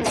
Good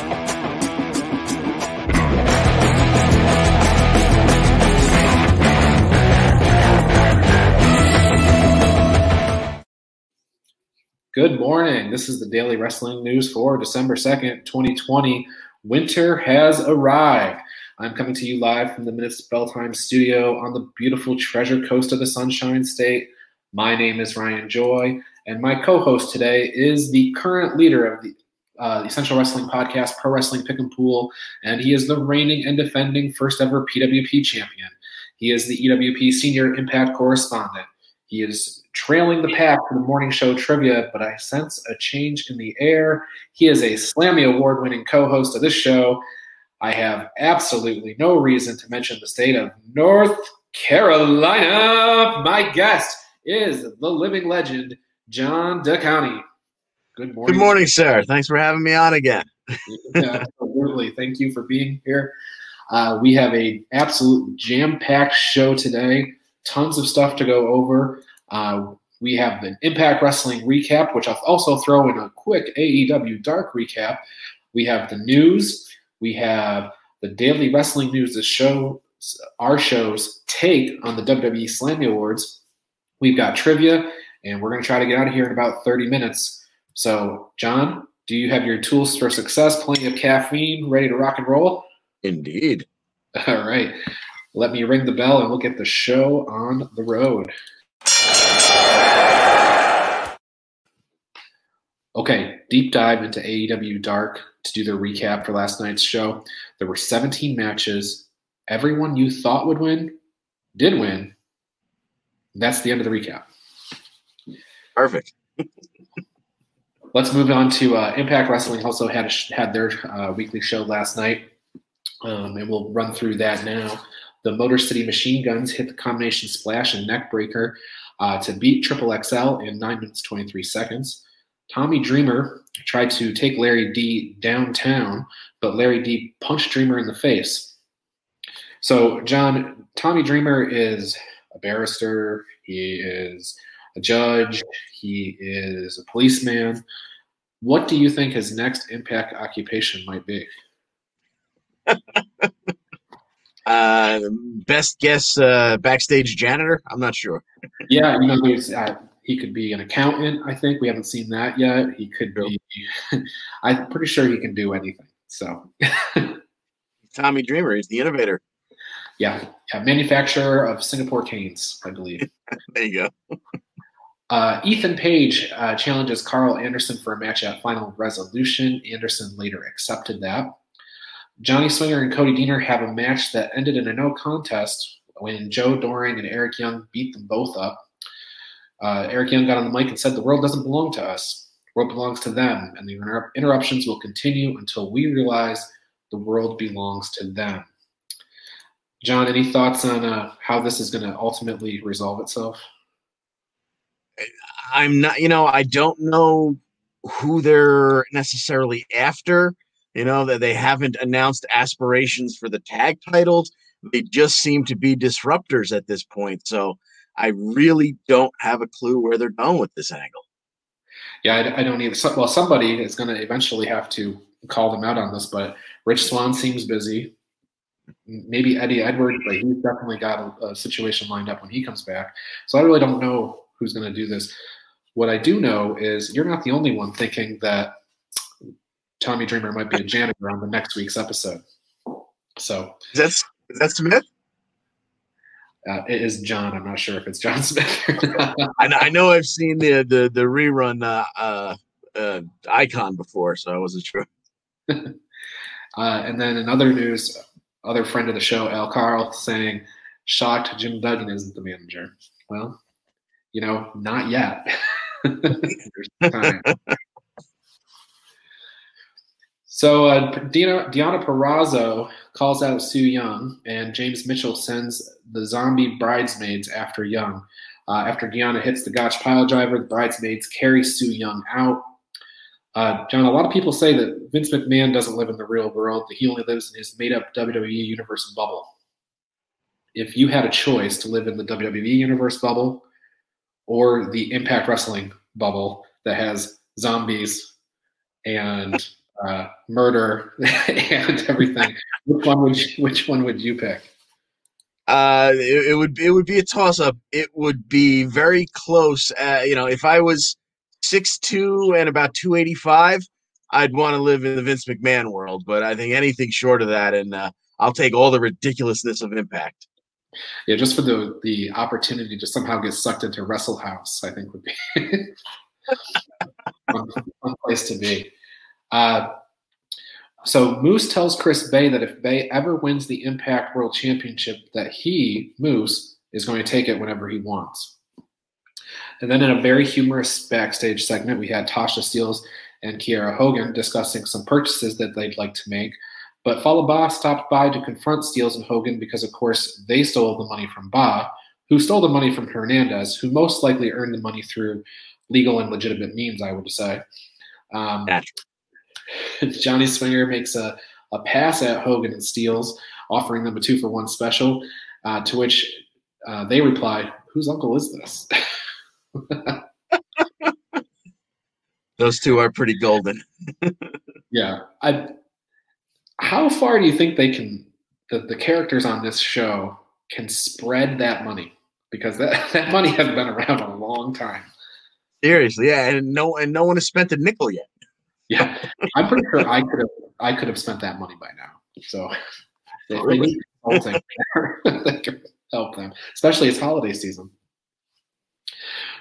morning. This is the daily wrestling news for December 2nd, 2020. Winter has arrived. I'm coming to you live from the Bell Time studio on the beautiful treasure coast of the Sunshine State. My name is Ryan Joy, and my co host today is the current leader of the uh, Essential Wrestling Podcast, Pro Wrestling Pick and Pool, and he is the reigning and defending first ever PWP champion. He is the EWP Senior Impact Correspondent. He is trailing the pack for the morning show trivia, but I sense a change in the air. He is a Slammy Award winning co host of this show. I have absolutely no reason to mention the state of North Carolina. My guest is the living legend, John DeCounty. Good morning. Good morning, sir. Thanks for having me on again. yeah, absolutely. Thank you for being here. Uh, we have a absolute jam-packed show today. Tons of stuff to go over. Uh, we have an Impact Wrestling recap, which I'll also throw in a quick AEW Dark recap. We have the news. We have the daily wrestling news, the show, our show's take on the WWE Slammy Awards. We've got trivia, and we're going to try to get out of here in about 30 minutes. So, John, do you have your tools for success? Plenty of caffeine, ready to rock and roll? Indeed. All right. Let me ring the bell and we'll get the show on the road. Okay, deep dive into AEW Dark to do the recap for last night's show. There were 17 matches. Everyone you thought would win did win. That's the end of the recap. Perfect. Let's move on to uh, Impact Wrestling. Also had a, had their uh, weekly show last night, um, and we'll run through that now. The Motor City Machine Guns hit the combination splash and neck breaker uh, to beat Triple XL in nine minutes twenty three seconds. Tommy Dreamer tried to take Larry D downtown, but Larry D punched Dreamer in the face. So, John, Tommy Dreamer is a barrister, he is a judge, he is a policeman. What do you think his next impact occupation might be? uh, best guess, uh, backstage janitor. I'm not sure. yeah, you know, uh, he could be an accountant. I think we haven't seen that yet. He could be. I'm pretty sure he can do anything. So, Tommy Dreamer, he's the innovator. Yeah, yeah, manufacturer of Singapore canes, I believe. there you go. Uh, Ethan Page uh, challenges Karl Anderson for a match at Final Resolution. Anderson later accepted that. Johnny Swinger and Cody Deaner have a match that ended in a no contest when Joe Doering and Eric Young beat them both up. Uh, Eric Young got on the mic and said, The world doesn't belong to us. The world belongs to them, and the inter- interruptions will continue until we realize the world belongs to them. John, any thoughts on uh, how this is going to ultimately resolve itself? I'm not, you know, I don't know who they're necessarily after. You know, that they haven't announced aspirations for the tag titles. They just seem to be disruptors at this point. So I really don't have a clue where they're going with this angle. Yeah, I, I don't either. Well, somebody is going to eventually have to call them out on this, but Rich Swann seems busy. Maybe Eddie Edwards, but he's definitely got a, a situation lined up when he comes back. So I really don't know who's going to do this. What I do know is you're not the only one thinking that Tommy Dreamer might be a janitor on the next week's episode. So that's is that Smith? Uh, it is John. I'm not sure if it's John Smith. I, know, I know I've seen the the, the rerun uh, uh, uh icon before, so I wasn't sure. Uh, and then in other news, other friend of the show, Al Carl, saying, "Shocked Jim Duggan isn't the manager." Well, you know, not yet. so uh, Deonna, Deonna Purrazzo calls out Su Yung, and James Mitchell sends the zombie bridesmaids after Young. Uh, after Deonna hits the Gotch pile driver, the bridesmaids carry Su Yung out. Uh, John, a lot of people say that Vince McMahon doesn't live in the real world, that he only lives in his made up WWE universe bubble. If you had a choice to live in the WWE universe bubble or the Impact Wrestling bubble that has zombies and uh, murder and everything. which one would you, which one would you pick? Uh, it, it, would it would be a toss up. It would be very close. Uh, you know, if I was six two and about two eighty five, I'd want to live in the Vince McMahon world. But I think anything short of that, and uh, I'll take all the ridiculousness of Impact. Yeah, just for the the opportunity to somehow get sucked into Wrestle House, I think would be one, place to be. Uh, so Moose tells Chris Bey that if Bey ever wins the Impact World Championship, that he Moose is going to take it whenever he wants. And then in a very humorous backstage segment, we had Tasha Steelz and Kiera Hogan discussing some purchases that they'd like to make. But Fallah Bahh stopped by to confront Steelz and Hogan because, of course, they stole the money from Bahh, who stole the money from Hernandez, who most likely earned the money through legal and legitimate means, I would say. Um, Johnny Swinger makes a, a pass at Hogan and Steelz, offering them a two for one special, uh, to which uh, they reply, Whose uncle is this? Those two are pretty golden. yeah. I, how far do you think they can, the, the characters on this show can spread that money? Because that, that money has been around a long time. Seriously, yeah, and no, and no one has spent a nickel yet. Yeah, I'm pretty sure I could have, I could have spent that money by now. So they, they need that can help them, especially it's holiday season.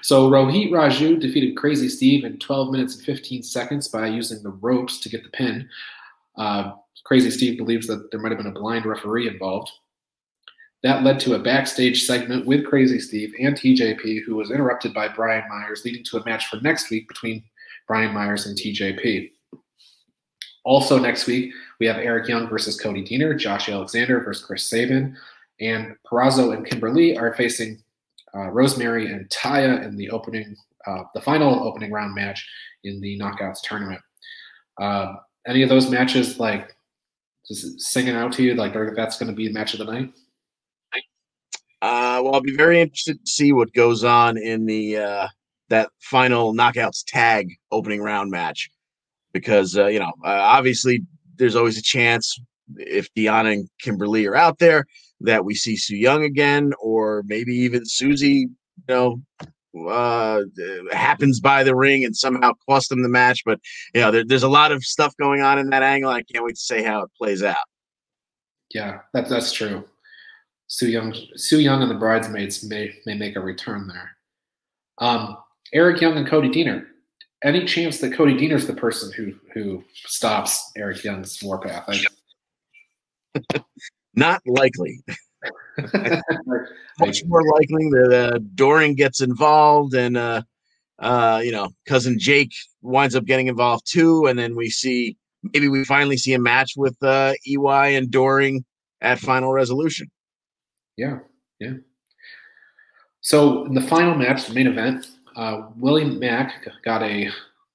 So Rohit Raju defeated Crazy Steve in 12 minutes and 15 seconds by using the ropes to get the pin. Uh, Crazy Steve believes that there might have been a blind referee involved. That led to a backstage segment with Crazy Steve and TJP, who was interrupted by Brian Myers, leading to a match for next week between Brian Myers and TJP. Also, next week, we have Eric Young versus Cody Deaner, Josh Alexander versus Chris Sabin, and Purrazzo and Kimberly are facing uh, Rosemary and Taya in the opening, uh, the final opening round match in the Knockouts tournament. Uh, any of those matches, like, just singing out to you, like, that's going to be the match of the night? Uh, well, I'll be very interested to see what goes on in the uh, that final knockouts tag opening round match because uh, you know uh, obviously there's always a chance if Deonna and Kimberly are out there that we see Su Yung again, or maybe even Susie, you know, uh, happens by the ring and somehow cost them the match. But you know, there, there's a lot of stuff going on in that angle. I can't wait to see how it plays out. Yeah, that, that's true. Su Yung, Su Yung, and the bridesmaids may may make a return there. Um, Eric Young and Cody Deaner. Any chance that Cody Deaner's the person who who stops Eric Young's warpath? I, Not likely. Much more likely that uh, Doering gets involved and uh, uh, you know cousin Jake winds up getting involved too, and then we see maybe we finally see a match with uh, EY and Doering at Final Resolution. Yeah, yeah. So in the final match, the main event, uh, Willie Mack got a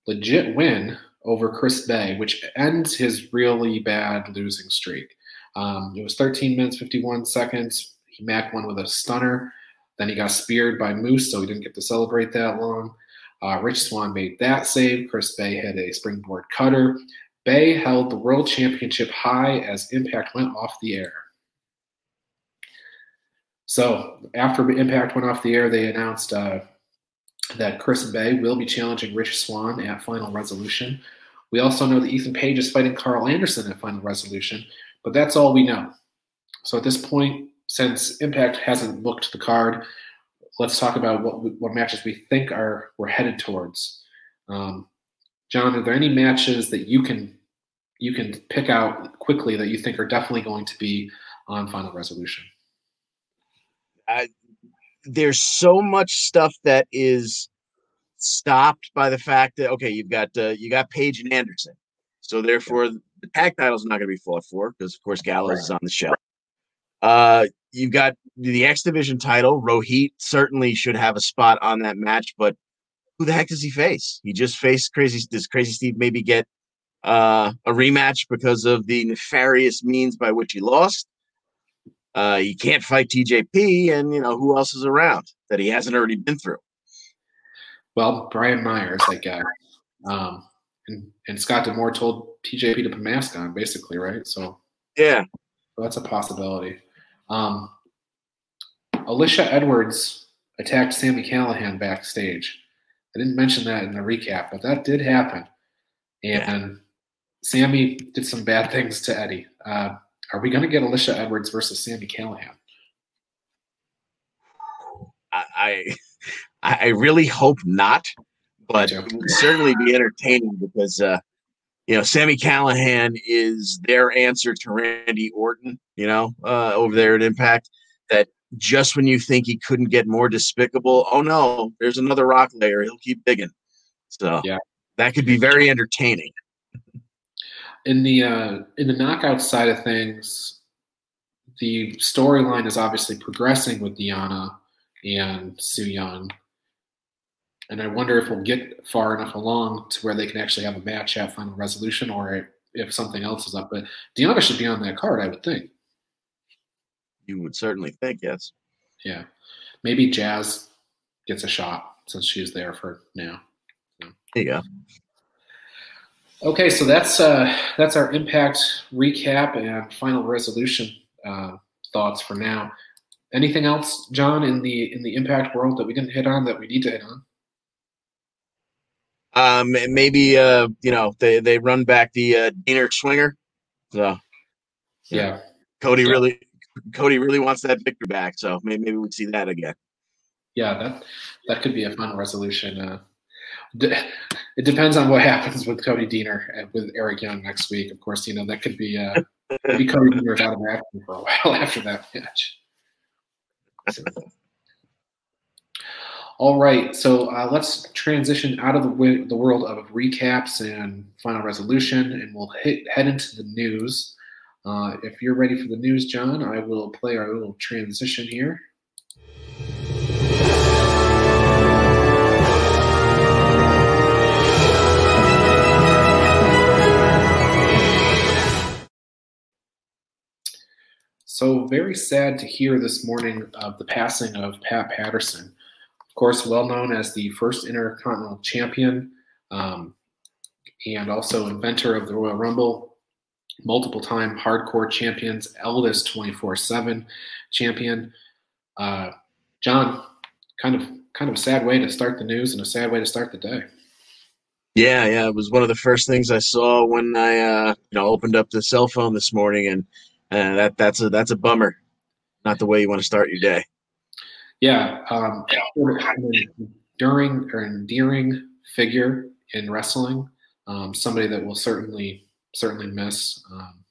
legit win over Chris Bey, which ends his really bad losing streak. Um, it was 13 minutes 51 seconds. He Mack won with a stunner. Then he got speared by Moose, so he didn't get to celebrate that long. Uh, Rich Swann made that save. Chris Bey had a springboard cutter. Bey held the world championship high as Impact went off the air. So after Impact went off the air, they announced uh, that Chris Bey will be challenging Rich Swann at Final Resolution. We also know that Ethan Page is fighting Karl Anderson at Final Resolution, but that's all we know. So at this point, since Impact hasn't booked the card, let's talk about what what matches we think are we're headed towards. Um, John, are there any matches that you can you can pick out quickly that you think are definitely going to be on Final Resolution? I, there's so much stuff that is stopped by the fact that okay, you've got uh, you got Page and Anderson, so therefore the tag title is not going to be fought for because, of course, Gallows right. is on the show. Uh, you've got the X Division title. Rohit certainly should have a spot on that match, but who the heck does he face? He just faced Crazy. Does Crazy Steve maybe get uh, a rematch because of the nefarious means by which he lost? Uh, he can't fight TJP, and you know who else is around that he hasn't already been through. Well, Brian Myers, I guess. Um, and, and Scott D'Amore told TJP to put mask on, basically, right? So yeah, so that's a possibility. Um, Alisha Edwards attacked Sami Callihan backstage. I didn't mention that in the recap, but that did happen. And Sami did some bad things to Eddie. Uh, are we going to get Alisha Edwards versus Sami Callihan? I, I, I really hope not, but it would certainly be entertaining because, uh, you know, Sami Callihan is their answer to Randy Orton, you know, uh, over there at Impact. That just when you think he couldn't get more despicable, oh no, there's another rock layer. He'll keep digging. So Yeah. that could be very entertaining. in the uh, in the knockout side of things, the storyline is obviously progressing with Deonna and Su Yung, and I wonder if we'll get far enough along to where they can actually have a match at Final Resolution, or if something else is up. But Deonna should be on that card, I would think. You would certainly think, yes. Yeah, maybe Jazz gets a shot since she's there for now. There you go. Okay, so that's uh, that's our impact recap and final resolution uh, thoughts for now. Anything else, John, in the in the impact world that we didn't hit on that we need to hit on? Um, and maybe uh, you know, they they run back the uh, Deaner swinger. So Yeah, Cody Yeah. really, Cody really wants that victor back. So maybe maybe we'd see that again. yeah, that that could be a final resolution. Uh, de- it depends on what happens with Cody Deaner and with Eric Young next week. Of course, you know that could be uh, maybe Cody Deaner out of action for a while after that match. So- All right, so uh, let's transition out of the, the world of recaps and final resolution, and we'll hit, head into the news. Uh, if you're ready for the news, John, I will play our little transition here. So, very sad to hear this morning of the passing of Pat Patterson. Of course, well known as the first Intercontinental Champion um, and also inventor of the Royal Rumble, multiple time hardcore champions, eldest 24 7 champion. Uh, John, kind of kind of a sad way to start the news and a sad way to start the day. Yeah, yeah, it was one of the first things I saw when I uh, you know opened up the cell phone this morning, and uh, that that's a that's a bummer. Not the way you want to start your day. Yeah, um, during or endearing figure in wrestling, um, somebody that will certainly certainly miss. Um,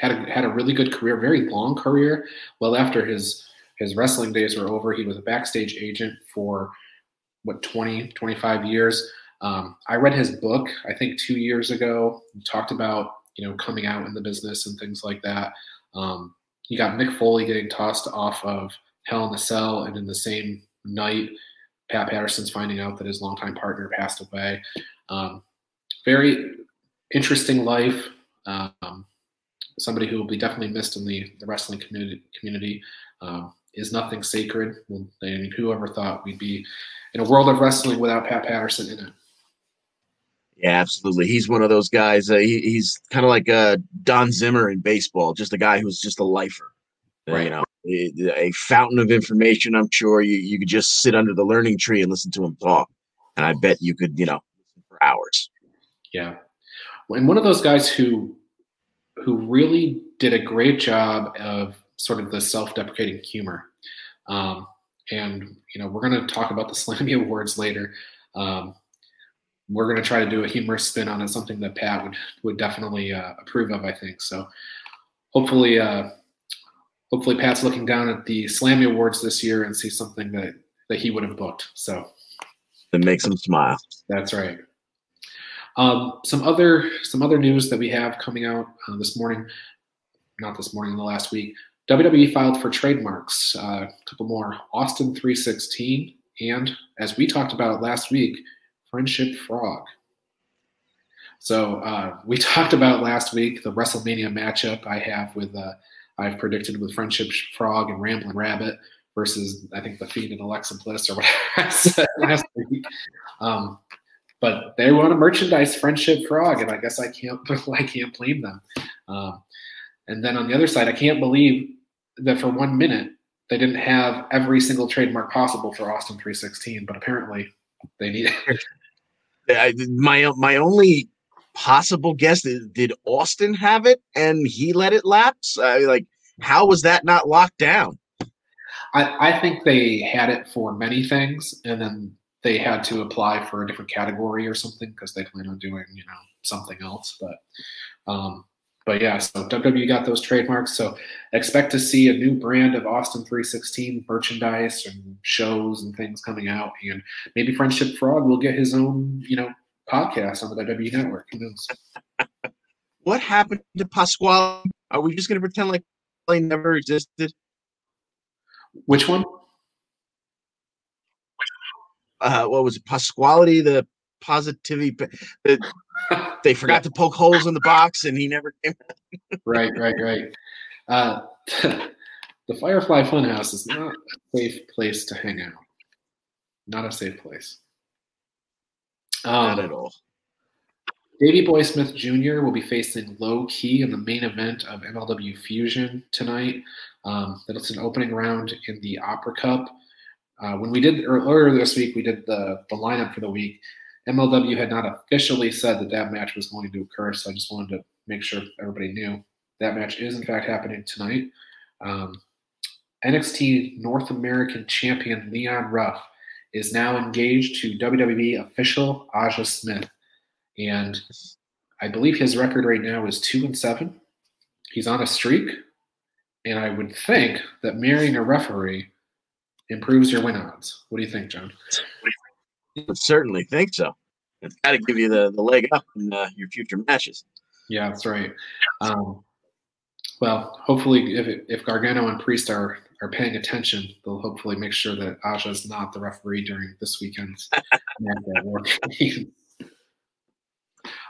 had a, had a really good career, very long career. Well, after his his wrestling days were over, he was a backstage agent for what 20 25 years. Um, I read his book, I think two years ago. He talked about you know coming out in the business and things like that. Um, you got Mick Foley getting tossed off of Hell in the Cell, and in the same night, Pat Patterson's finding out that his longtime partner passed away. Um, very interesting life. Um, somebody who will be definitely missed in the, the wrestling community. Community um, is nothing sacred. Well, I mean, whoever thought we'd be in a world of wrestling without Pat Patterson in it? Yeah, absolutely. He's one of those guys. Uh, he, he's kind of like uh, Don Zimmer in baseball, just a guy who's just a lifer. Right. You know, a, fountain of information. I'm sure you you could just sit under the learning tree and listen to him talk, and I bet you could, you know, for hours. Yeah, and one of those guys who who really did a great job of sort of the self-deprecating humor. Um, and you know, we're going to talk about the Slammy Awards later. Um, we're going to try to do a humorous spin on it, something that Pat would would definitely uh, approve of. I think so. Hopefully, uh, hopefully Pat's looking down at the Slammy Awards this year and see something that that he would have booked. So. That makes him smile. That's right. Um, some other some other news that we have coming out uh, this morning, not this morning, in the last week. WWE filed for trademarks. Uh, a couple more. Austin 316, and as we talked about last week, Friendship Frog. So uh, we talked about last week the WrestleMania matchup I have with uh, I've predicted with Friendship Frog and Ramblin' Rabbit versus I think the Fiend and Alexa Bliss or whatever I said last week. Um, but they want a merchandise friendship frog, and I guess I can't I can't blame them. Um, and then on the other side, I can't believe that for one minute they didn't have every single trademark possible for Austin 316, but apparently they need it. my my only possible guess is did Austin have it and he let it lapse? Uh, like, how was that not locked down? I, I think they had it for many things, and then they had to apply for a different category or something because they plan on doing you know something else. But um, but yeah, so WWE got those trademarks. So expect to see a new brand of Austin 316 merchandise and shows and things coming out. And maybe Friendship Frog will get his own, you know, podcast on the WWE network. Who knows? what happened to Pasquale? Are we just going to pretend like never existed? Which one? Uh, what was it? Pasquale, the positivity. The, they forgot to poke holes in the box, and he never came. right, right, right. Uh, the Firefly Funhouse is not a safe place to hang out. Not a safe place. Um, not at all. Davey Boy Smith Jr. will be facing Low Ki in the main event of MLW Fusion tonight. Um, that's an opening round in the Opera Cup. Uh, when we did earlier this week, we did the, the lineup for the week. MLW had not officially said that that match was going to occur, so I just wanted to make sure everybody knew that match is in fact happening tonight. Um, NXT North American Champion Leon Ruff is now engaged to WWE official Aja Smith, and I believe his record right now is two and seven. He's on a streak, and I would think that marrying a referee improves your win odds. What do you think, John? You certainly think so. It's got to give you the, the leg up in uh, your future matches. Yeah, that's right. Um, well, hopefully, if if Gargano and Priest are are paying attention, they'll hopefully make sure that Aja is not the referee during this weekend's match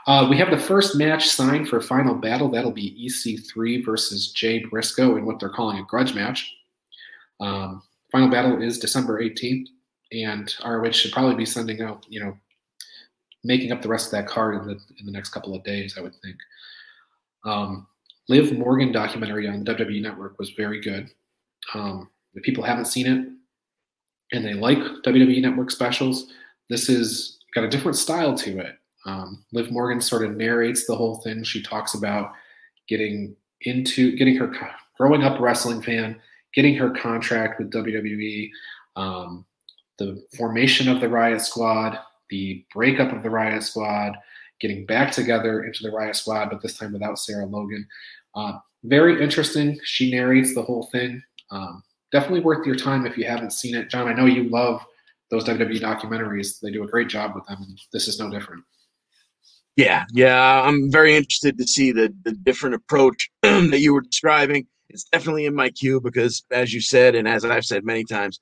Uh, we have the first match signed for Final Battle. That'll be EC3 versus Jay Briscoe in what they're calling a grudge match. Um, Final Battle is December 18th and ROH should probably be sending out, you know, making up the rest of that card in the in the next couple of days. I would think. Um, Liv Morgan documentary on the WWE Network was very good. Um, if people haven't seen it and they like WWE Network specials, this is got a different style to it. Um, Liv Morgan sort of narrates the whole thing. She talks about getting into getting her growing up wrestling fan, getting her contract with WWE, um, the formation of the Riot Squad, the breakup of the Riot Squad, getting back together into the Riot Squad, but this time without Sarah Logan. Uh, very interesting. She narrates the whole thing. Um, definitely worth your time if you haven't seen it. John, I know you love those WWE documentaries. They do a great job with them, this is no different. Yeah, yeah, I'm very interested to see the the different approach that you were describing. It's definitely in my queue because, as you said, and as I've said many times,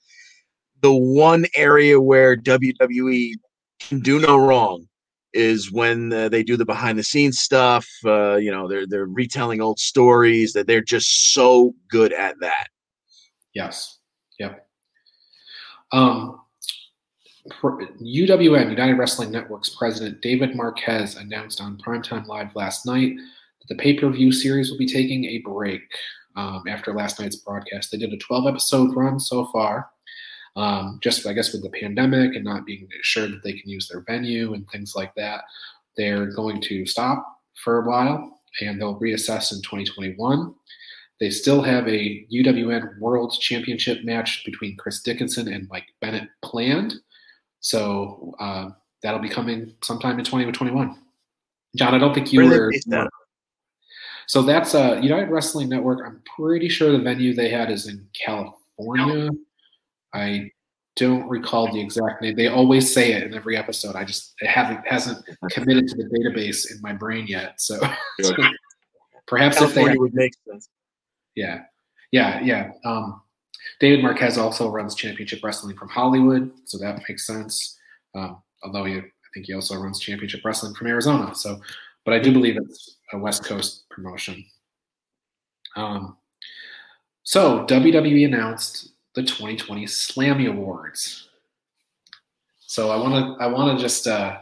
the one area where WWE can do no wrong is when uh, they do the behind the scenes stuff. Uh, you know, they're they're retelling old stories. That they're just so good at that. Yes. Yep. Um, UWN United Wrestling Network's president David Marquez announced on Primetime Live last night that the pay per view series will be taking a break um, after last night's broadcast. They did a 12 episode run so far um, just I guess with the pandemic and not being sure that they can use their venue and things like that, they're going to stop for a while and they'll reassess in 2021. They still have a UWN World Championship match between Chris Dickinson and Mike Bennett planned, so uh, that'll be coming sometime in 2021. John, I don't think you were. So that's uh, United Wrestling Network. I'm pretty sure the venue they had is in California. I don't recall the exact name. They always say it in every episode. I just it haven't hasn't committed to the database in my brain yet. So, perhaps California if they would make sense. Yeah, yeah, yeah. Um, David Marquez also runs Championship Wrestling from Hollywood, so that makes sense. Um, although he, I think he also runs Championship Wrestling from Arizona. So, but I do believe it's a West Coast promotion. Um, so WWE announced the 2020 Slammy Awards. So I want to I want to just uh,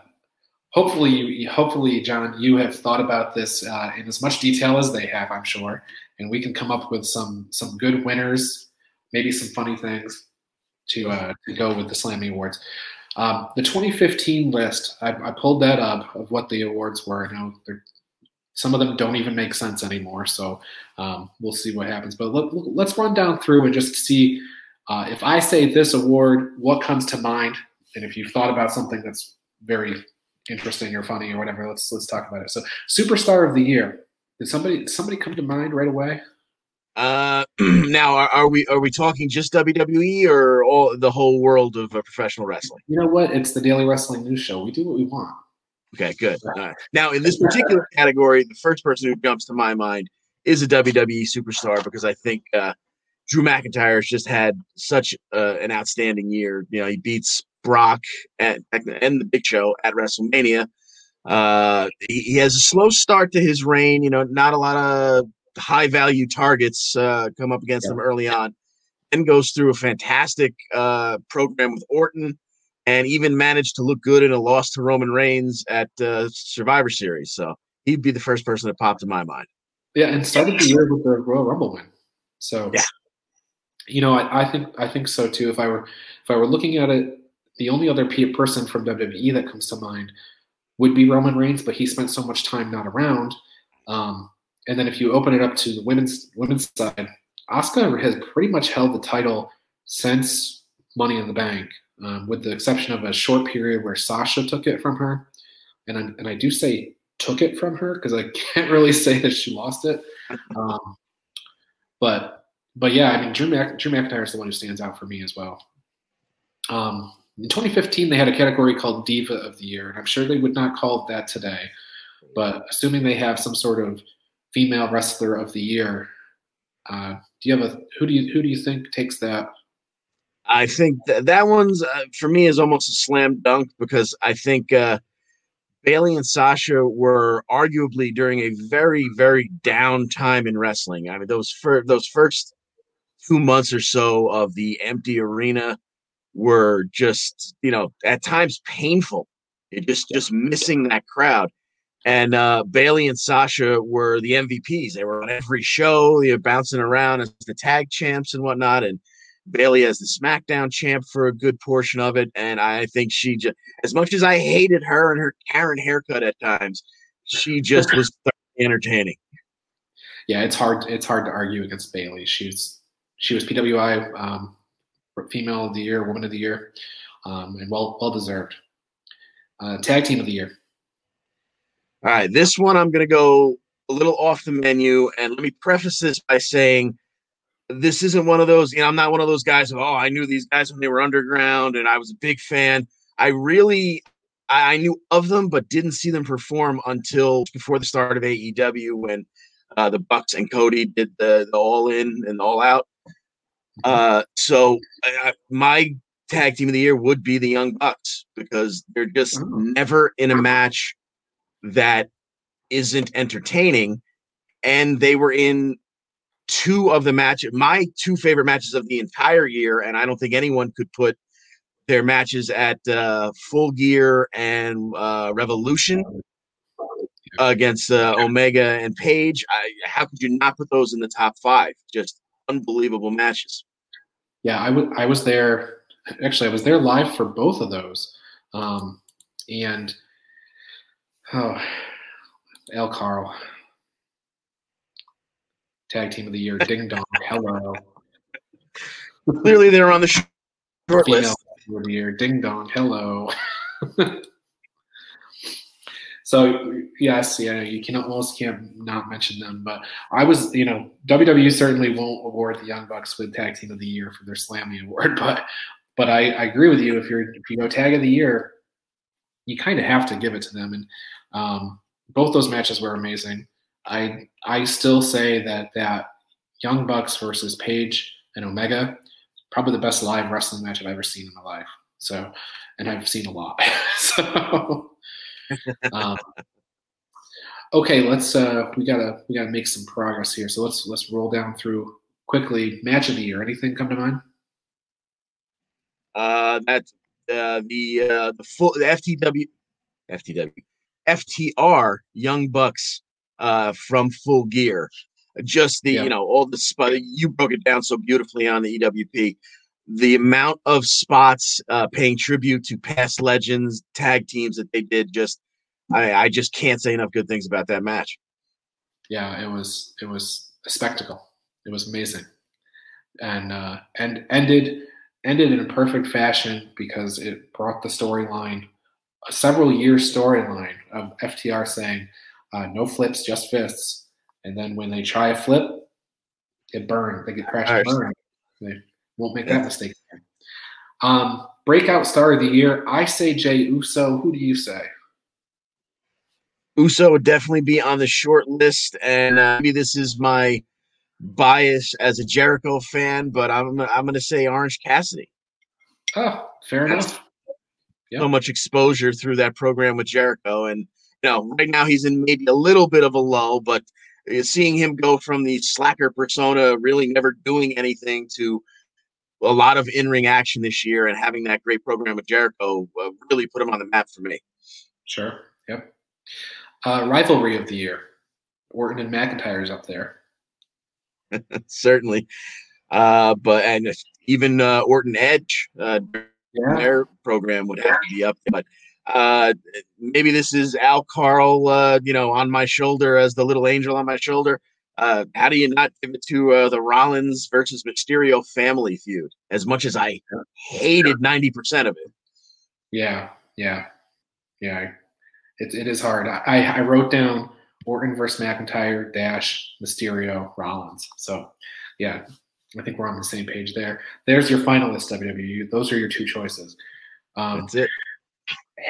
hopefully, hopefully, John, you have thought about this uh, in as much detail as they have, I'm sure, and we can come up with some some good winners, maybe some funny things to uh, to go with the Slammy Awards. Um, the 2015 list, I, I, pulled that up of what the awards were. Now, some of them don't even make sense anymore, so um, we'll see what happens. But let, us run down through and just see uh, if I say this award, what comes to mind, and if you've thought about something that's very interesting or funny or whatever, let's let's talk about it. So, superstar of the year. Did somebody did somebody come to mind right away? Uh, now are, are, we are we talking just WWE or all the whole world of uh, professional wrestling? You know what? It's the Daily Wrestling News Show. We do what we want. Okay, good. Right. Now, in this particular category, the first person who jumps to my mind is a WWE superstar because I think uh, Drew McIntyre has just had such uh, an outstanding year. You know, he beats Brock at, and the Big Show at WrestleMania. Uh, he, he, has a slow start to his reign. You know, not a lot of high value targets uh, come up against yeah. him early on, and goes through a fantastic uh, program with Orton, and even managed to look good in a loss to Roman Reigns at uh, Survivor Series. So he'd be the first person that popped in my mind. Yeah, and started the year with the Royal Rumble win. So yeah, you know, I, I think I think so too. If I were if I were looking at it, the only other person from WWE that comes to mind would be Roman Reigns, but he spent so much time not around. Um, and then if you open it up to the women's women's side, Asuka has pretty much held the title since Money in the Bank, um, with the exception of a short period where Sasha took it from her. And I, and I do say took it from her because I can't really say that she lost it. Um, but but yeah, I mean Drew, Drew McIntyre is the one who stands out for me as well. Um, in 2015, they had a category called Diva of the Year, and I'm sure they would not call it that today. But assuming they have some sort of female wrestler of the year. Uh, do you have a who do you who do you think takes that? I think that that one's uh, for me is almost a slam dunk because I think uh, Bayley and Sasha were arguably during a very very down time in wrestling. I mean those fir- those first two months or so of the empty arena were just you know at times painful. It just just missing that crowd. And uh, Bayley and Sasha were the MVPs. They were on every show. They were bouncing around as the tag champs and whatnot. And Bayley as the SmackDown champ for a good portion of it. And I think she just, as much as I hated her and her Karen haircut at times, she just was entertaining. Yeah, it's hard. It's hard to argue against Bayley. She was she was PWI um, Female of the Year, Woman of the Year, um, and well well deserved. Uh, tag Team of the Year. All right, this one I'm going to go a little off the menu, and let me preface this by saying this isn't one of those. You know, I'm not one of those guys. Of, oh, I knew these guys when they were underground, and I was a big fan. I really, I knew of them, but didn't see them perform until before the start of AEW when uh, the Bucks and Cody did the, the All In and All Out. Uh, so I, my tag team of the year would be the Young Bucks because they're just oh. never in a match that isn't entertaining. And they were in two of the matches, my two favorite matches of the entire year. And I don't think anyone could put their matches at uh, Full Gear and uh, Revolution against uh, Omega and Page. I, how could you not put those in the top five? Just unbelievable matches. Yeah, I, w- I was there. Actually, I was there live for both of those. Um, and Oh, El Carl. Tag team of the year. Ding dong. Hello. Clearly, they're on the short Female list. Of the year. Ding dong. Hello. so yes, yeah, you can almost can't not mention them. But I was, you know, WWE certainly won't award the Young Bucks with Tag Team of the Year for their Slammy Award, but but I, I agree with you. If you're if you go Tag of the Year, you kind of have to give it to them. And um, both those matches were amazing. I I still say that that Young Bucks versus Page and Omega probably the best live wrestling match I've ever seen in my life. So, and I've seen a lot. so, um, okay, let's uh, we gotta we gotta make some progress here. So let's let's roll down through quickly. Match of the year. Anything come to mind? Uh, that uh, the uh, the full the FTW FTW, FTR Young Bucks uh, from Full Gear. Just the, yeah. you know, all the spot you broke it down so beautifully on the EWP. The amount of spots uh, paying tribute to past legends, tag teams that they did, just I, I just can't say enough good things about that match. Yeah, it was it was a spectacle. It was amazing, and uh, and ended ended in a perfect fashion because it brought the storyline, a several year storyline of FTR saying, uh, "No flips, just fists," and then when they try a flip, it burned. They get crashed and burned. They won't make that mistake again. Um, breakout star of the year, I say Jey Uso. Who do you say? Uso would definitely be on the short list, and uh, maybe this is my bias as a Jericho fan, but I'm I'm going to say Orange Cassidy. Oh, fair That's enough. Yep. So much exposure through that program with Jericho, and you know, right now he's in maybe a little bit of a lull, but uh, seeing him go from the slacker persona, really never doing anything, to a lot of in-ring action this year, and having that great program with Jericho uh, really put him on the map for me. Sure. Yep. Uh, rivalry of the year. Orton and McIntyre's up there. Certainly. Uh, but and even uh, Orton Edge, uh, yeah. their program would have to be up there. But uh, maybe this is Al Carl, uh, you know, on my shoulder as the little angel on my shoulder. Uh, how do you not give it to uh, the Rollins versus Mysterio family feud? As much as I hated ninety percent of it. Yeah, yeah, yeah it, it is hard. I, I wrote down Orton versus McIntyre dash Mysterio Rollins. So yeah, I think we're on the same page there. There's your finalist WWE. Those are your two choices. Um, That's it.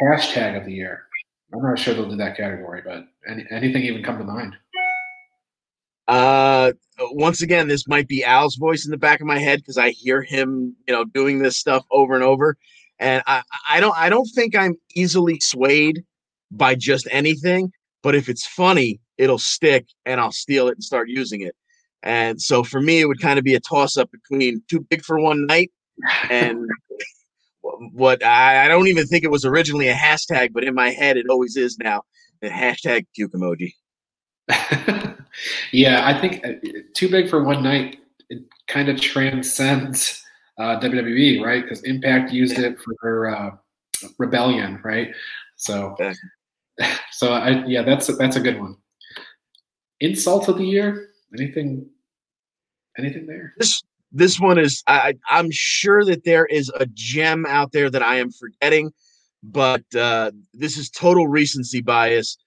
Hashtag of the year. I'm not sure they'll do that category, but any, anything even come to mind? Uh, once again, this might be Al's voice in the back of my head because I hear him, you know, doing this stuff over and over, and I, I don't, I don't think I'm easily swayed by just anything, but if it's funny, it'll stick and I'll steal it and start using it. And so for me, it would kind of be a toss up between too big for one night and what I, I, don't even think it was originally a hashtag, but in my head, it always is now the hashtag puke emoji. yeah, I think uh, too big for one night. It kind of transcends uh, WWE, right? Because Impact used it for uh, rebellion, right? So so I, yeah, that's that's a good one. Insult of the year? Anything? Anything there? This this one is. I I'm sure that there is a gem out there that I am forgetting, but uh, this is total recency bias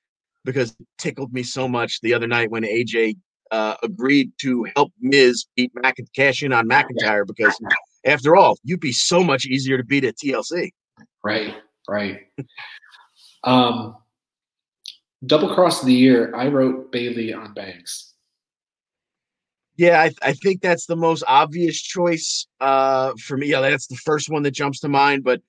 because it tickled me so much the other night when AJ uh, agreed to help Miz beat Mac cash in on McIntyre because after all, you'd be so much easier to beat at TLC. Right, right. um, Double cross of the year, I wrote Bayley on Banks. Yeah, I, I think that's the most obvious choice uh, for me. Yeah, that's the first one that jumps to mind. But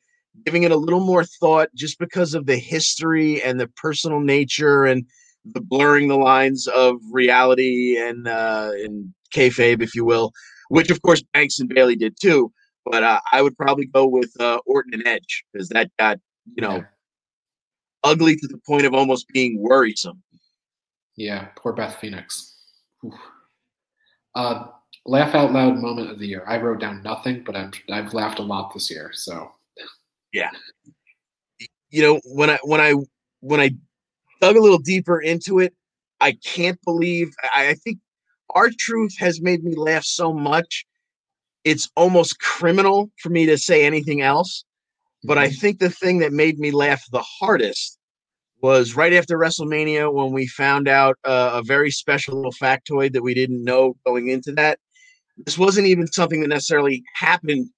giving it a little more thought, just because of the history and the personal nature and the blurring the lines of reality and uh, and kayfabe, if you will, which of course Banks and Bayley did too. But uh, I would probably go with uh, Orton and Edge because that got you know yeah ugly to the point of almost being worrisome. Yeah, poor Beth Phoenix. Uh, laugh out loud moment of the year. I wrote down nothing, but I've I've laughed a lot this year. So yeah, you know when I when I when I dug a little deeper into it, I can't believe. I, I think R-Truth has made me laugh so much. It's almost criminal for me to say anything else. But I mm-hmm. think the thing that made me laugh the hardest was right after WrestleMania when we found out uh, a very special little factoid that we didn't know going into that. This wasn't even something that necessarily happened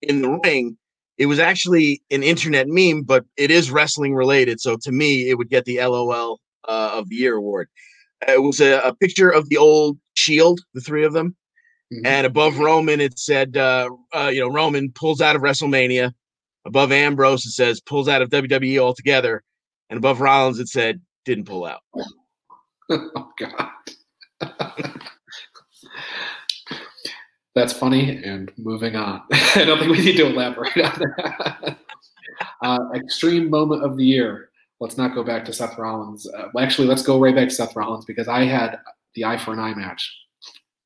in the ring. It was actually an internet meme, but it is wrestling related. So to me, it would get the LOL uh, of the Year award. It was a, a, picture of the old Shield, the three of them, mm-hmm. and above Roman it said, uh, uh, you know, Roman pulls out of WrestleMania Above Ambrose, it says pulls out of WWE altogether. And above Rollins, it said didn't pull out. oh, God. That's funny. And moving on. I don't think we need to elaborate on that. uh, extreme moment of the year. let's not go back to Seth Rollins. Uh, well, actually, let's go right back to Seth Rollins because I had the eye for an eye match.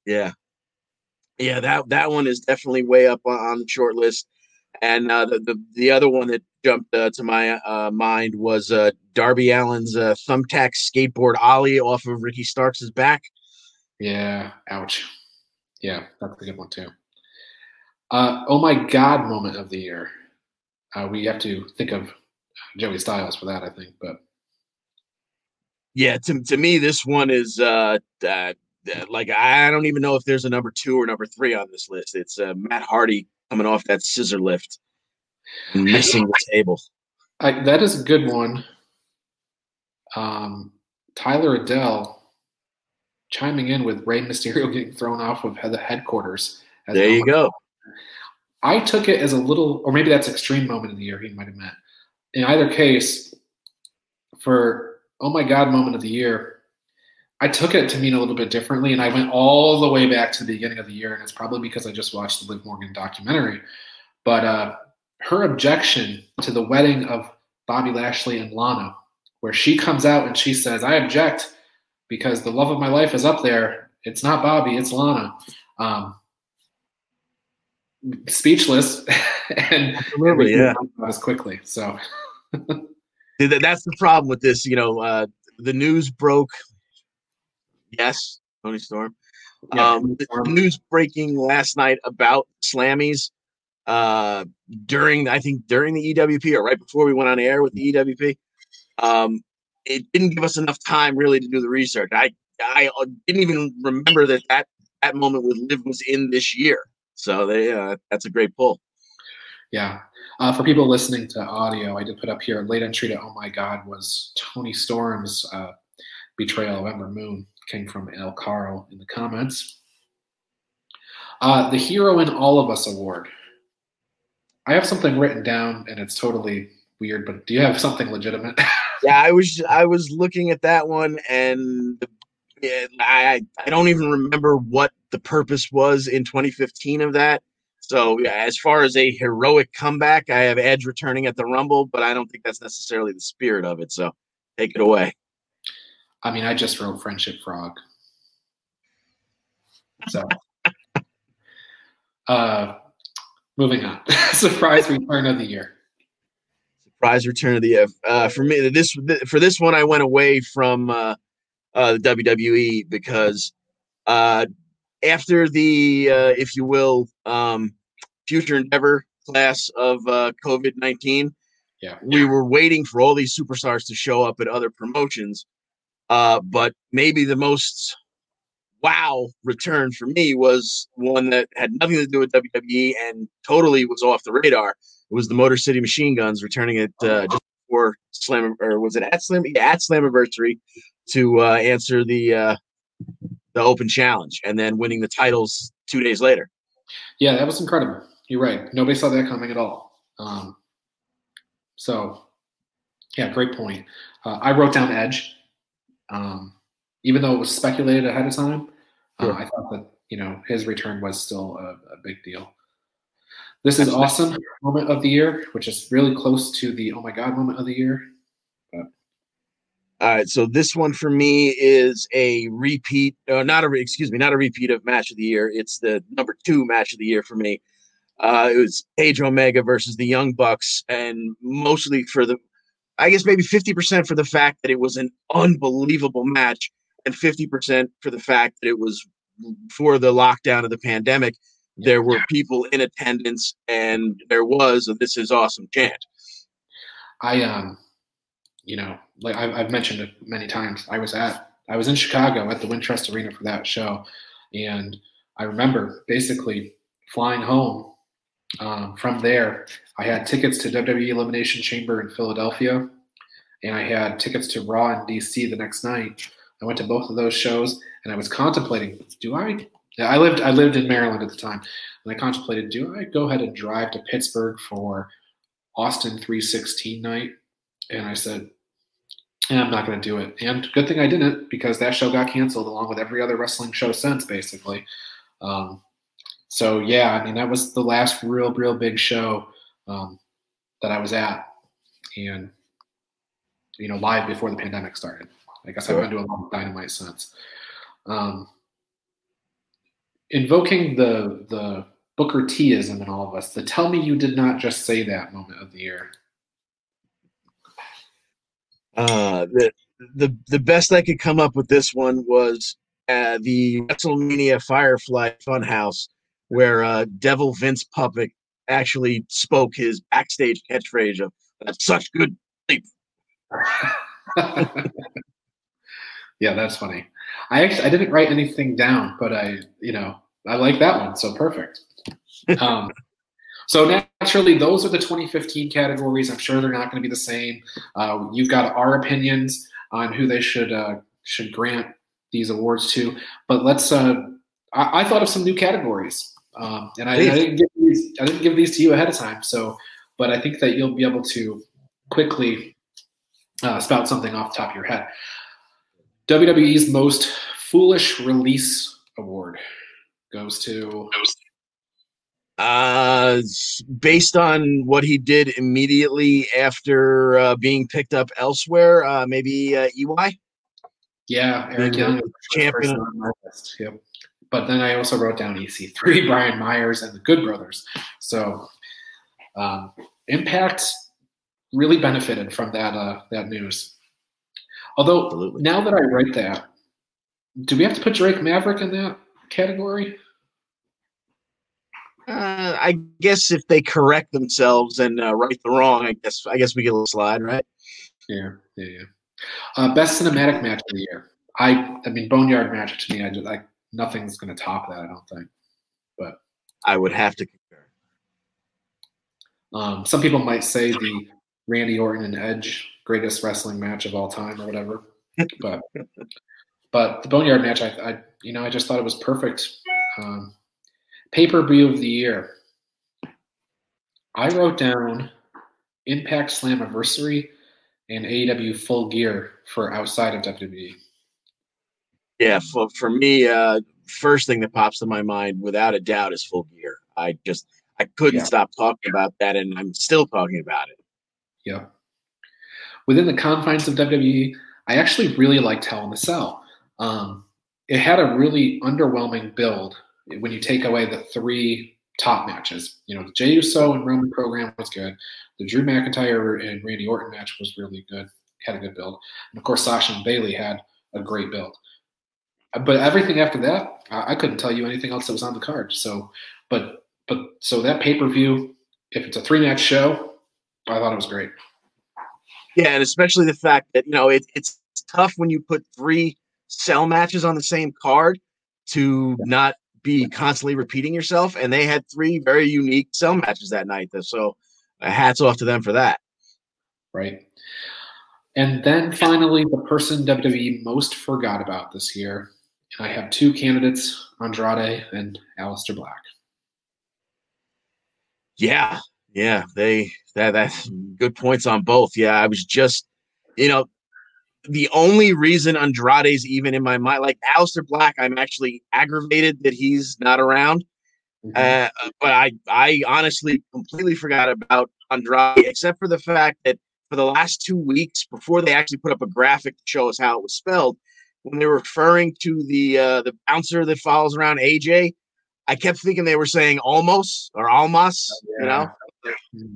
Yeah, yeah, that that one is definitely way up on, on the short list. And uh, the, the the other one that jumped uh, to my uh, mind was uh, Darby Allin's uh, thumbtack skateboard ollie off of Ricky Starks' back. Yeah, ouch. Yeah, that's a good one too. Uh, oh my God, moment of the year. Uh, we have to think of Joey Styles for that, I think. But yeah, to, to me, this one is uh, uh, like I don't even know if there's a number two or number three on this list. It's uh, Matt Hardy coming off that scissor lift, missing the table. I, that is a good one. Um, Tyler Adele chiming in with Rey Mysterio getting thrown off of the headquarters. There you go. I took it as a little, or maybe that's extreme moment of the year he might have meant. In either case, for oh my god moment of the year, I took it to mean a little bit differently, and I went all the way back to the beginning of the year, and it's probably because I just watched the Liv Morgan documentary. But uh, her objection to the wedding of Bobby Lashley and Lana, where she comes out and she says, "I object because the love of my life is up there. It's not Bobby, it's Lana." Um, speechless, and Absolutely, yeah, as quickly. So that's the problem with this. You know, uh, the news broke. Yes, Toni Storm. Yeah, um, the, the news breaking last night about Slammies uh, during I think during the EWP or right before we went on air with the EWP. Um, it didn't give us enough time really to do the research. I I uh, didn't even remember that that that moment with Liv was in this year. So they uh, that's a great pull. Yeah. Uh, for people listening to audio, I did put up here late entry to Oh My God was Toni Storm's uh, betrayal of Ember Moon came from El Caro in the comments. Uh, the Hero in All of Us award. I have something written down and it's totally weird, but do you have something legitimate? yeah, I was I was looking at that one and yeah, I I don't even remember what the purpose was in 2015 of that. So yeah, as far as a heroic comeback, I have Edge returning at the Rumble, but I don't think that's necessarily the spirit of it. So take it away. I mean, I just wrote Friendship Frog. So, uh, moving on. Surprise return of the year. Surprise return of the year. Uh, for me, this for this one, I went away from uh, uh, the WWE because uh, after the, uh, if you will, um, future endeavor class of uh, COVID 19, yeah. we were waiting for all these superstars to show up at other promotions. Uh, but maybe the most wow return for me was one that had nothing to do with WWE and totally was off the radar. It was the Motor City Machine Guns returning it uh, just before Slam, or was it at Slam? Yeah, at Slammiversary to uh, answer the uh, the Open Challenge, and then winning the titles two days later. Yeah, that was incredible. You're right. Nobody saw that coming at all. Um, so, yeah, great point. Uh, I wrote down Edge, um, even though it was speculated ahead of time. Uh. I thought that you know his return was still a, a big deal. This is awesome moment of the year, which is really close to the oh my god moment of the year. All right, so this one for me is a repeat, uh, not a excuse me, not a repeat of match of the year. It's the number two match of the year for me. Uh, it was Page Omega versus the Young Bucks, and mostly for the, I guess maybe fifty percent for the fact that it was an unbelievable match, and fifty percent for the fact that it was for the lockdown of the pandemic. There were people in attendance, and there was a "This is awesome" chant. I um you know, like I've, I've mentioned it many times, I was at, I was in Chicago at the Wintrust Arena for that show. And I remember basically flying home um, from there. I had tickets to WWE Elimination Chamber in Philadelphia, and I had tickets to Raw in DC the next night. I went to both of those shows, and I was contemplating: Do I? I lived I lived in Maryland at the time, and I contemplated: Do I go ahead and drive to Pittsburgh for Austin 316 night? And I said, and I'm not going to do it. And good thing I didn't because that show got canceled along with every other wrestling show since, basically. Um, so yeah, I mean that was the last real, real big show um, that I was at, and you know, live before the pandemic started. I guess sure. I've been to a lot of Dynamite since. Um, invoking the the Booker Tism in all of us, the "Tell me you did not just say that" moment of the year. Uh, the the the best I could come up with this one was uh, the WrestleMania Firefly Funhouse, where uh, Devil Vince Puppet actually spoke his backstage catchphrase of "That's such good sleep." yeah, that's funny. I actually I didn't write anything down, but I you know I like that one, so perfect. Um, so naturally, those are the 2015 categories. I'm sure they're not going to be the same. Uh, you've got our opinions on who they should uh, should grant these awards to, but let's. Uh, I, I, thought of some new categories, um, and I, I, didn't give these. I didn't give these to you ahead of time. So, but I think that you'll be able to quickly uh, spout something off the top of your head. WWE's most foolish release award goes to uh, based on what he did immediately after uh, being picked up elsewhere, uh, maybe uh, EY. Yeah, Eric Young, champion. On my list. Yep. But then I also wrote down EC3, Brian Myers, and the Good Brothers. So um, Impact really benefited from that uh, that news. Although Absolutely. now that I write that, do we have to put Drake Maverick in that category? Uh, I guess if they correct themselves and uh, right the wrong, I guess I guess we get a slide, right? Yeah, yeah, yeah. Uh, best cinematic match of the year. I, I mean, Boneyard match to me, I just like nothing's going to top that. I don't think, but I would have to concur. Um, some people might say the Randy Orton and Edge greatest wrestling match of all time or whatever, but but the Boneyard match, I, I you know, I just thought it was perfect. Um, Pay per view of the year. I wrote down Impact Slammiversary and AEW Full Gear for outside of WWE. Yeah, for, for me, uh, first thing that pops to my mind, without a doubt, is Full Gear. I just I couldn't yeah. stop talking about that, and I'm still talking about it. Yeah. Within the confines of WWE, I actually really liked Hell in the Cell. Um, it had a really underwhelming build when you take away the three top matches. You know, the Jey Uso and Roman program was good. The Drew McIntyre and Randy Orton match was really good, had a good build. And of course, Sasha and Bayley had a great build. But everything after that, I couldn't tell you anything else that was on the card. So, but but so that pay per view, if it's a three match show, I thought it was great. Yeah, and especially the fact that you know it, it's tough when you put three cell matches on the same card to not be constantly repeating yourself. And they had three very unique cell matches that night. So uh, hats off to them for that. Right. And then finally, the person WWE most forgot about this year. I have two candidates, Andrade and Aleister Black. Yeah, yeah, they that that's good points on both. Yeah, I was just, you know, the only reason Andrade's even in my mind, like Aleister Black, I'm actually aggravated that he's not around. Mm-hmm. Uh, but I, I honestly completely forgot about Andrade, except for the fact that for the last two weeks, before they actually put up a graphic to show us how it was spelled, when they were referring to the uh, the bouncer that follows around AJ, I kept thinking they were saying almost or almas, oh, yeah. you know.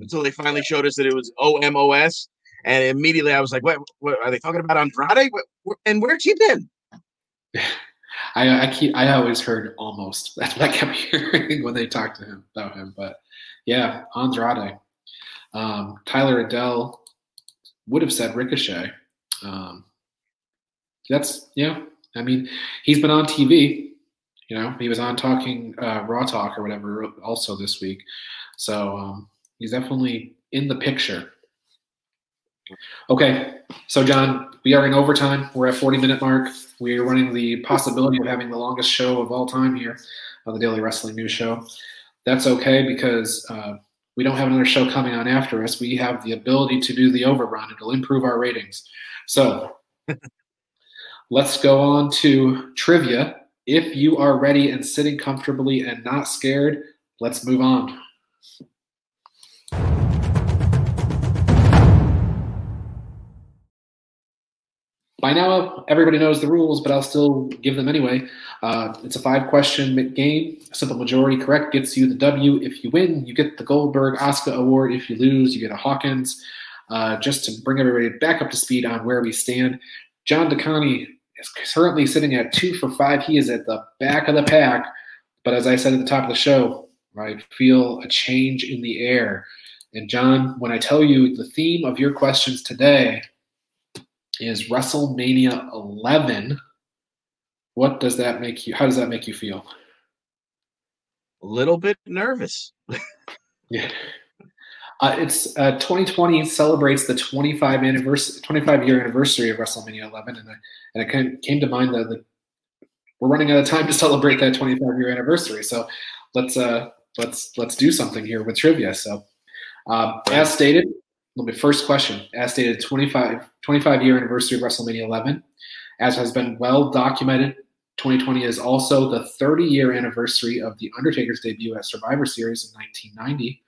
Until they finally showed us that it was O M O S. And immediately I was like, what, what are they talking about Andrade? What, and where's he been? I, I keep I always heard almost. That's what I kept hearing when they talked to him about him. But yeah, Andrade. Um, Tyler Adele would have said Ricochet. Um, that's yeah. I mean, he's been on TV. You know, he was on talking uh, Raw Talk or whatever also this week. So um, he's definitely in the picture. Okay, so John, we are in overtime. We're at 40 minute mark. We are running the possibility of having the longest show of all time here on the Daily Wrestling News Show. That's okay because uh, we don't have another show coming on after us. We have the ability to do the overrun. It'll improve our ratings. So let's go on to trivia. If you are ready and sitting comfortably and not scared, let's move on. By now, everybody knows the rules, but I'll still give them anyway. Uh, it's a five question game. A simple majority correct gets you the W. If you win, you get the Goldberg Oscar Award. If you lose, you get a Hawkins. Uh, just to bring everybody back up to speed on where we stand, John DeConnie is currently sitting at two for five. He is at the back of the pack. But as I said at the top of the show, I feel a change in the air. And John, when I tell you the theme of your questions today is WrestleMania 11, what does that make you? How does that make you feel? A little bit nervous. yeah. Uh, it's uh, 2020 celebrates the 25 anniversary, 25 year anniversary of WrestleMania 11, and, I, and it came, came to mind that the, we're running out of time to celebrate that 25 year anniversary. So let's uh, let's let's do something here with trivia. So, uh, as stated, let me first question. As stated, 25 25 year anniversary of WrestleMania 11, as has been well documented. 2020 is also the 30 year anniversary of The Undertaker's debut at Survivor Series in 1990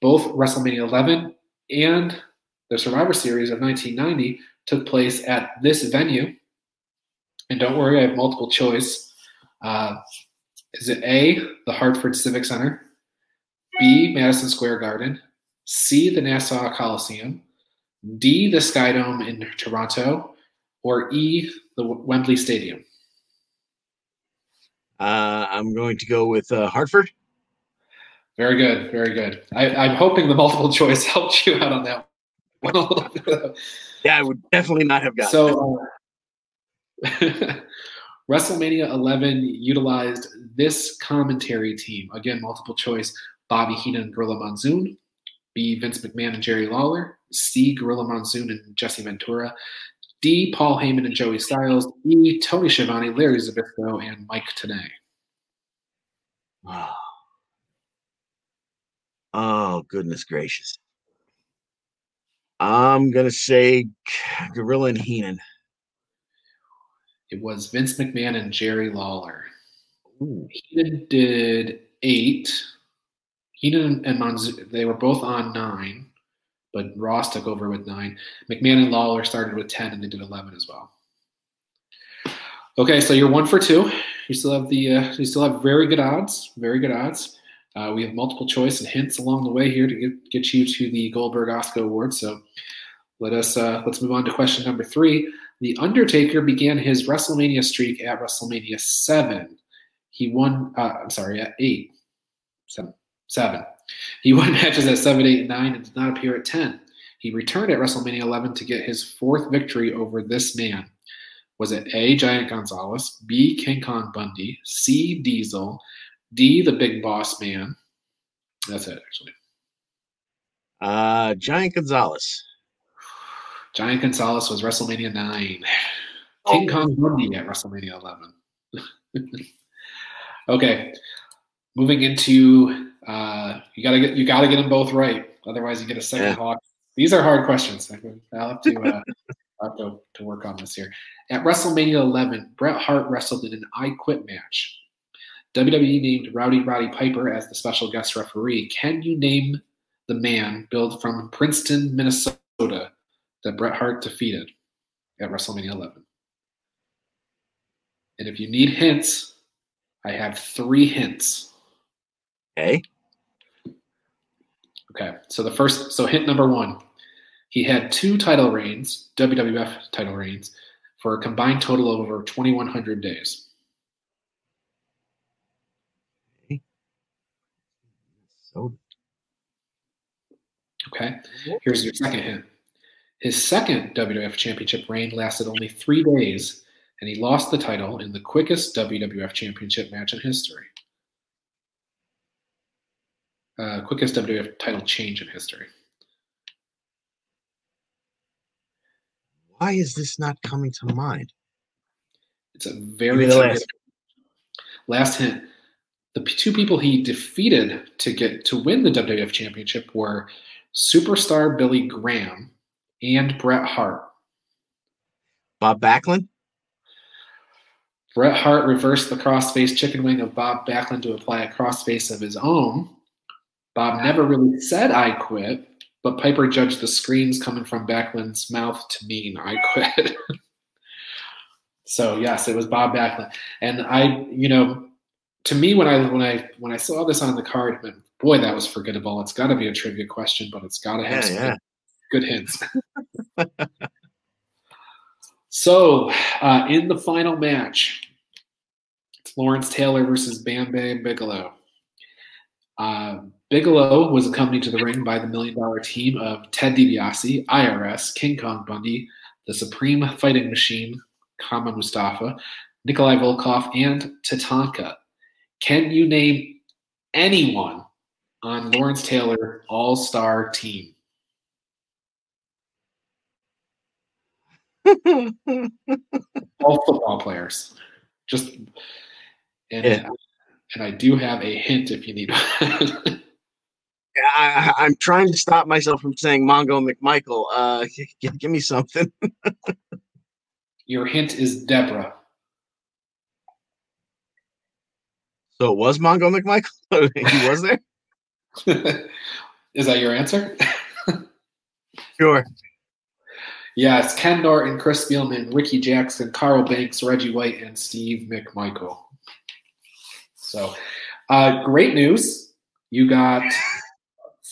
both WrestleMania 11 and the Survivor Series of 1990 took place at this venue. And don't worry, I have multiple choice. Uh, is it A, the Hartford Civic Center, B, Madison Square Garden, C, the Nassau Coliseum, D, the Skydome in Toronto, or E, the Wembley Stadium? Uh, I'm going to go with uh, Hartford. Very good, very good. I, am hoping the multiple choice helped you out on that one. yeah, I would definitely not have gotten. So, uh, WrestleMania 11 utilized this commentary team again, multiple choice: Bobby Heenan, and Gorilla Monsoon, B. Vince McMahon and Jerry Lawler, C. Gorilla Monsoon and Jesse Ventura, D. Paul Heyman and Joey Styles, E. Tony Schiavone, Larry Zbyszko, and Mike Tenay. Wow. Oh, goodness gracious. I'm going to say Gorilla and Heenan. It was Vince McMahon and Jerry Lawler. Ooh. Heenan did eight. Heenan and Monsoon, they were both on nine, but Ross took over with nine. McMahon and Lawler started with 10, and they did 11 as well. Okay, so you're one for two. You still have the uh, you still have very good odds, very good odds. Uh, we have multiple choice and hints along the way here to get, get you to the Goldberg Oscar Award. So let us uh, let's move on to question number three. The Undertaker began his WrestleMania streak at WrestleMania seven. He won. Uh, I'm sorry, at eight, seven, seven. He won matches at seven, eight, nine, and did not appear at ten. He returned at WrestleMania 11 to get his fourth victory over this man. Was it A. Giant Gonzalez, B. King Kong Bundy, C. Diesel, D, the big boss man. That's it, actually. Uh, Giant Gonzalez. Giant Gonzalez was WrestleMania 9. Oh. King Kong Bundy at WrestleMania 11. okay. Moving into uh, you gotta get you gotta get them both right. Otherwise you get a second yeah. hawk. These are hard questions. I'll have to uh, I'll have to, to work on this here. At WrestleMania 11, Bret Hart wrestled in an I Quit match. WWE named Rowdy Roddy Piper as the special guest referee. Can you name the man billed from Princeton, Minnesota that Bret Hart defeated at WrestleMania 11? And if you need hints, I have three hints. Okay. Okay. So the first, so hint number one, he had two title reigns, WWF title reigns, for a combined total of over 2,100 days. So, okay, here's your second hint. His second WWF Championship reign lasted only three days, and he lost the title in the quickest WWF Championship match in history. Uh, quickest WWF title change in history. Why is this not coming to mind? It's a very last. last hint the two people he defeated to get to win the WWF Championship were superstar Billy Graham and Bret Hart. Bob Backlund. Bret Hart reversed the crossface chicken wing of Bob Backlund to apply a crossface of his own. Bob never really said "I quit," but Piper judged the screams coming from Backlund's mouth to mean "I quit." So yes, it was Bob Backlund, and I, you know, to me when I when I when I saw this on the card, I meant, boy, that was forgettable. It's got to be a trivia question, but it's got to have Yeah, yeah. Good hints. so, uh, in the final match, it's Lawrence Taylor versus Bam Bam Bigelow. Uh, Bigelow was accompanied to the ring by the Million Dollar Team of Ted DiBiase, IRS, King Kong Bundy, the Supreme Fighting Machine, Kama Mustafa, Nikolai Volkov, and Tatanka. Can you name anyone on Lawrence Taylor All Star Team? All football players. Just and Yeah. and I do have a hint if you need one. I, I- I'm trying to stop myself from saying Mongo McMichael. Uh, g- g- give me something. Your hint is Deborah. So it was Mongo McMichael. he was there. is that your answer? Sure. Yeah, it's Ken Norton, Chris Spielman, Ricky Jackson, Carl Banks, Reggie White, and Steve McMichael. So, uh, great news. You got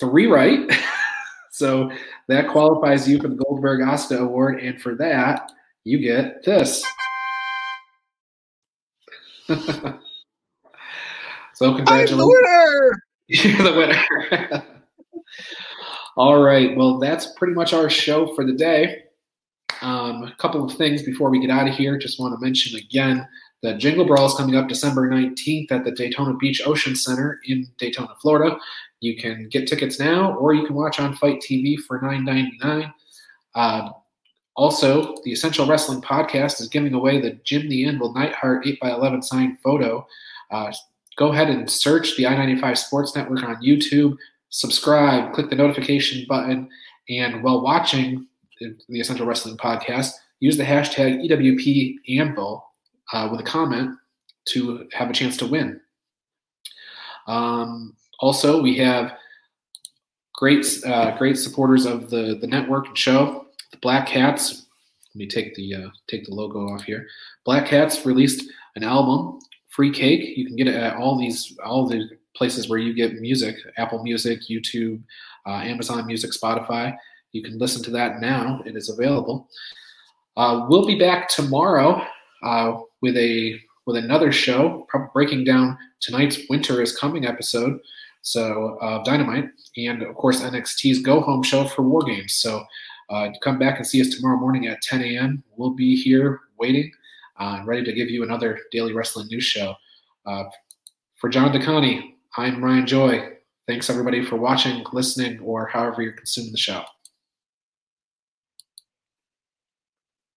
three right. so that qualifies you for the Goldberg Asta Award. And for that, you get this. so, congratulations. the winner. You're the winner. All right. Well, that's pretty much our show for the day. Um, a couple of things before we get out of here. Just want to mention again that Jingle Brawl is coming up December 19th at the Daytona Beach Ocean Center in Daytona, Florida. You can get tickets now, or you can watch on FITE TV for $9.99. Uh, also, the Essential Wrestling Podcast is giving away the Jim the Anvil Neidhart 8x11 signed photo. Uh, go ahead and search the I 95 Sports Network on YouTube, subscribe, click the notification button, and while watching the Essential Wrestling Podcast, use the hashtag EWP Anvil uh, with a comment to have a chance to win. Um, also, we have great, uh, great supporters of the the network and show. The Black Cats. Let me take the uh, take the logo off here. Black Cats released an album, Free Cake. You can get it at all these all the places where you get music: Apple Music, YouTube, uh, Amazon Music, Spotify. You can listen to that now. It is available. Uh, we'll be back tomorrow uh, with a with another show, breaking down tonight's Winter is Coming episode. So uh, Dynamite, and of course NXT's Go Home show for War Games. So uh, come back and see us tomorrow morning at 10 a.m. We'll be here waiting uh, and ready to give you another daily wrestling news show. Uh, for John DeConnie, I'm Ryan Joy. Thanks everybody for watching, listening, or however you're consuming the show.